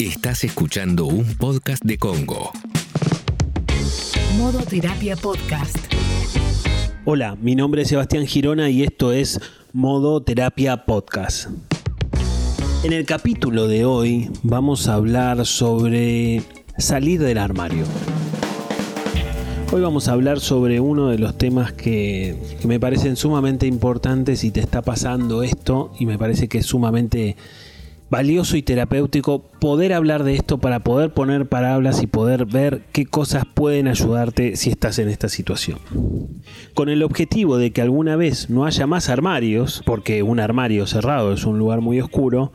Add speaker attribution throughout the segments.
Speaker 1: Estás escuchando un podcast de Congo.
Speaker 2: Modo Terapia Podcast.
Speaker 3: Hola, mi nombre es Sebastián Girona y esto es Modo Terapia Podcast. En el capítulo de hoy vamos a hablar sobre salir del armario. Hoy vamos a hablar sobre uno de los temas que, que, me parecen sumamente importantes si te está pasando esto y me parece que es sumamente valioso y terapéutico poder hablar de esto para poder poner palabras y poder ver qué cosas pueden ayudarte si estás en esta situación. Con el objetivo de que alguna vez no haya más armarios, porque un armario cerrado es un lugar muy oscuro,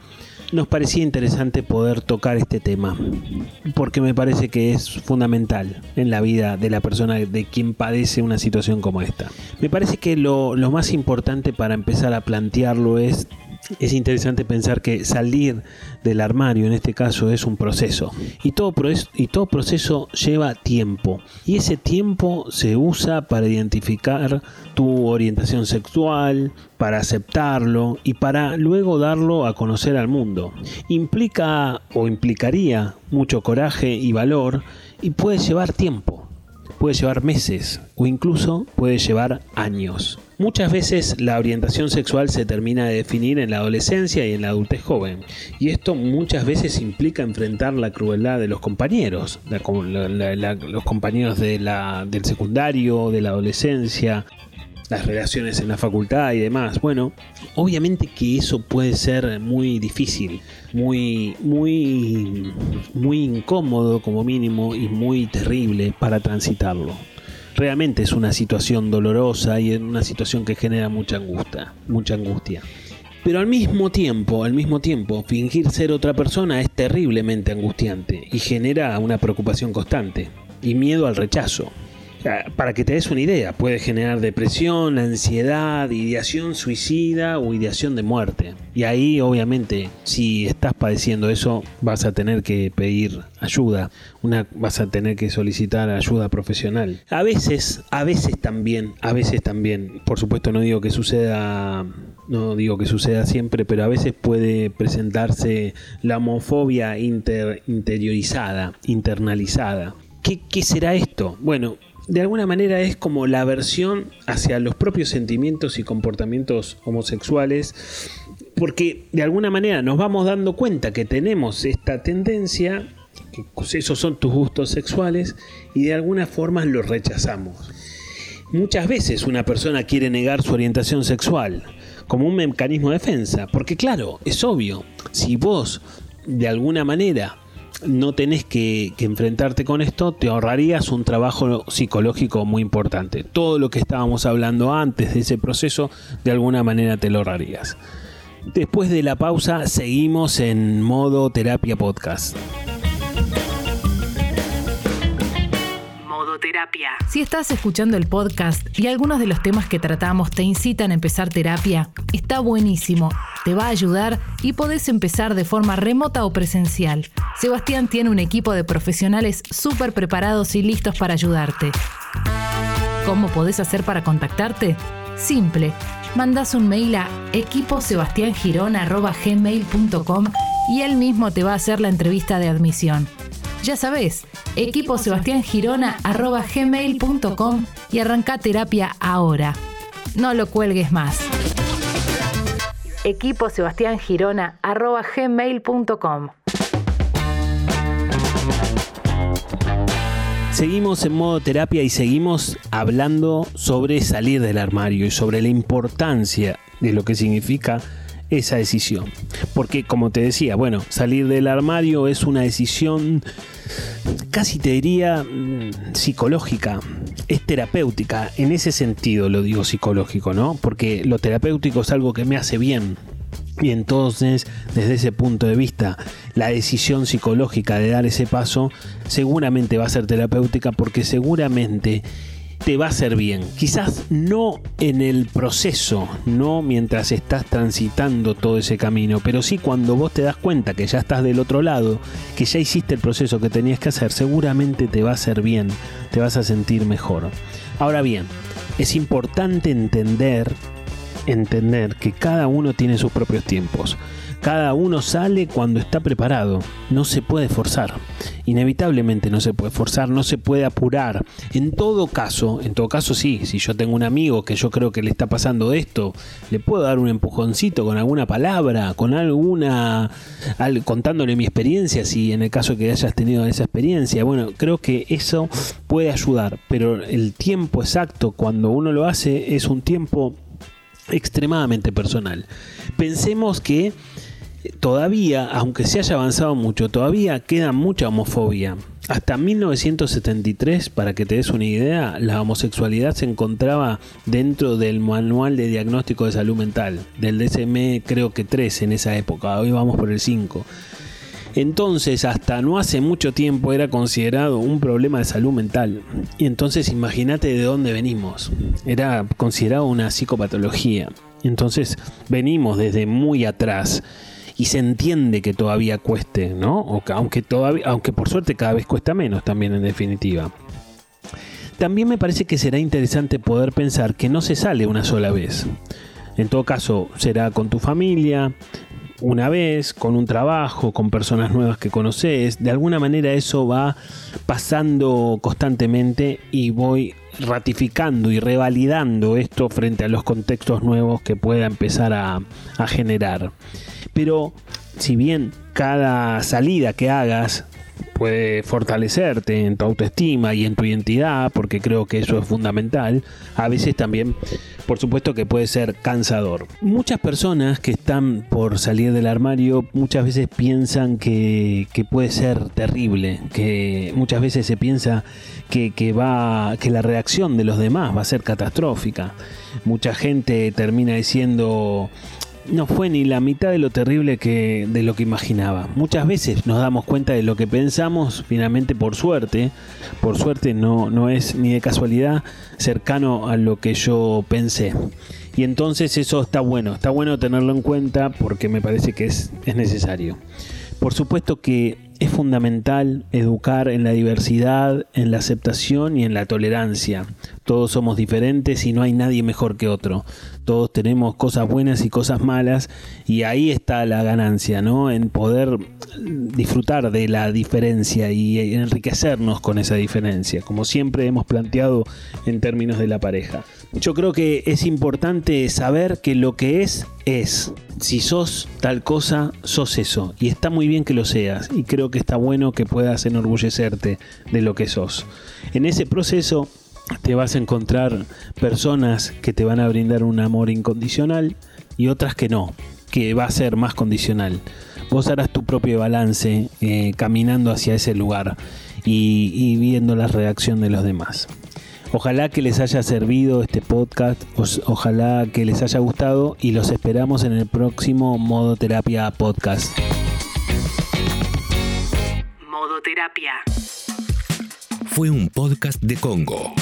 Speaker 3: nos parecía interesante poder tocar este tema, porque me parece que es fundamental en la vida de la persona de quien padece una situación como esta. Me parece que lo, lo más importante para empezar a plantearlo es es interesante pensar que salir del armario en este caso es un proceso y todo, proceso lleva tiempo y ese tiempo se usa para identificar tu orientación sexual, para aceptarlo y para luego darlo a conocer al mundo. Implica o implicaría mucho coraje y valor y puede llevar tiempo puede llevar meses o incluso puede llevar años. Muchas veces la orientación sexual se termina de definir en la adolescencia y en la adultez joven, y esto muchas veces implica enfrentar la crueldad de los compañeros, los compañeros del secundario, de la adolescencia, las relaciones en la facultad y demás. Bueno, obviamente que eso puede ser muy difícil, muy, muy, muy incómodo como mínimo y muy terrible para transitarlo. Realmente es una situación dolorosa y una situación que genera mucha angustia, mucha angustia. Pero al mismo tiempo, al mismo tiempo, fingir ser otra persona es terriblemente angustiante y genera una preocupación constante y miedo al rechazo. Para que te des una idea, puede generar depresión, ansiedad, ideación suicida o ideación de muerte. Y ahí, obviamente, si estás padeciendo eso, vas a tener que pedir ayuda, una, vas a tener que solicitar ayuda profesional. A veces, a veces también, a veces también, por supuesto no digo que suceda, no digo que suceda siempre, pero a veces puede presentarse la homofobia interiorizada, internalizada. ¿Qué, ¿Qué será esto? Bueno, de alguna manera es como la aversión hacia los propios sentimientos y comportamientos homosexuales, porque de alguna manera nos vamos dando cuenta que tenemos esta tendencia, que esos son tus gustos sexuales, y de alguna forma los rechazamos. Muchas veces una persona quiere negar su orientación sexual como un mecanismo de defensa, porque claro, es obvio, si vos de alguna manera no tenés que, enfrentarte con esto, te ahorrarías un trabajo psicológico muy importante. Todo lo que estábamos hablando antes de ese proceso, de alguna manera te lo ahorrarías. Después de la pausa, seguimos en modo terapia podcast.
Speaker 2: Si estás escuchando el podcast y algunos de los temas que tratamos te incitan a empezar terapia, está buenísimo, te va a ayudar y podés empezar de forma remota o presencial. Sebastián tiene un equipo de profesionales súper preparados y listos para ayudarte. ¿Cómo podés hacer para contactarte? Simple, mandas un mail a equiposebastiangirona.gmail.com y él mismo te va a hacer la entrevista de admisión. Ya sabes, equipo Sebastián Girona gmail.com y arranca terapia ahora. No lo cuelgues más. Equipo Sebastián Girona gmail.com.
Speaker 3: Seguimos en modo terapia y seguimos hablando sobre salir del armario y sobre la importancia de lo que significa esa decisión. Porque como te decía, bueno, salir del armario es una decisión casi te diría mm, psicológica, es terapéutica, en ese sentido lo digo psicológico, ¿no? Porque lo terapéutico es algo que me hace bien. Y entonces, desde ese punto de vista, la decisión psicológica de dar ese paso seguramente va a ser terapéutica porque seguramente te va a hacer bien. Quizás no en el proceso, no mientras estás transitando todo ese camino, pero sí cuando vos te das cuenta que ya estás del otro lado, que ya hiciste el proceso que tenías que hacer, seguramente te va a hacer bien, te vas a sentir mejor. Ahora bien, es importante entender entender que cada uno tiene sus propios tiempos. Cada uno sale cuando está preparado. No se puede forzar. Inevitablemente no se puede forzar, no se puede apurar. En todo caso, en todo caso sí, si yo tengo un amigo que yo creo que le está pasando esto, le puedo dar un empujoncito con alguna palabra, con alguna contándole mi experiencia, si en el caso que hayas tenido esa experiencia. Bueno, creo que eso puede ayudar, pero el tiempo exacto cuando uno lo hace es un tiempo extremadamente personal. Pensemos que todavía, aunque se haya avanzado mucho, todavía queda mucha homofobia. Hasta 1973, para que te des una idea, la homosexualidad se encontraba dentro del manual de diagnóstico de salud mental, del DSM creo que 3 en esa época, hoy vamos por el 5. Entonces, hasta no hace mucho tiempo era considerado un problema de salud mental. Y entonces imagínate de dónde venimos. Era considerado una psicopatología. Entonces, venimos desde muy atrás y se entiende que todavía cueste, ¿no? aunque, todavía, aunque por suerte cada vez cuesta menos también en definitiva. También me parece que será interesante poder pensar que no se sale una sola vez. En todo caso, será con tu familia, una vez, con un trabajo, con personas nuevas que conoces. De alguna manera eso va pasando constantemente y voy ratificando y revalidando esto frente a los contextos nuevos que pueda empezar a, a generar. Pero si bien cada salida que hagas puede fortalecerte en tu autoestima y en tu identidad, porque creo que eso es fundamental, a veces también, por supuesto que puede ser cansador. Muchas personas que están por salir del armario muchas veces piensan que, puede ser terrible, que muchas veces se piensa que, que, va, que la reacción de los demás va a ser catastrófica. Mucha gente termina diciendo no fue ni la mitad de lo terrible que de lo que imaginaba. Muchas veces nos damos cuenta de lo que pensamos, finalmente por suerte, por suerte no, no es ni de casualidad cercano a lo que yo pensé. Y entonces eso está bueno, está bueno tenerlo en cuenta porque me parece que es, es necesario. Por supuesto que es fundamental educar en la diversidad, en la aceptación y en la tolerancia. Todos somos diferentes y no hay nadie mejor que otro. Todos tenemos cosas buenas y cosas malas y ahí está la ganancia, ¿no? En poder disfrutar de la diferencia y enriquecernos con esa diferencia, como siempre hemos planteado en términos de la pareja. Yo creo que es importante saber que lo que es es si sos tal cosa, sos eso. Y está muy bien que lo seas. Y creo que está bueno que puedas enorgullecerte de lo que sos. En ese proceso te vas a encontrar personas que te van a brindar un amor incondicional y otras que no, que va a ser más condicional. Vos harás tu propio balance eh, caminando hacia ese lugar y, y viendo la reacción de los demás. Ojalá que les haya servido este podcast, ojalá que les haya gustado y los esperamos en el próximo Modo Terapia Podcast.
Speaker 1: Modo Terapia. Fue un podcast de Congo.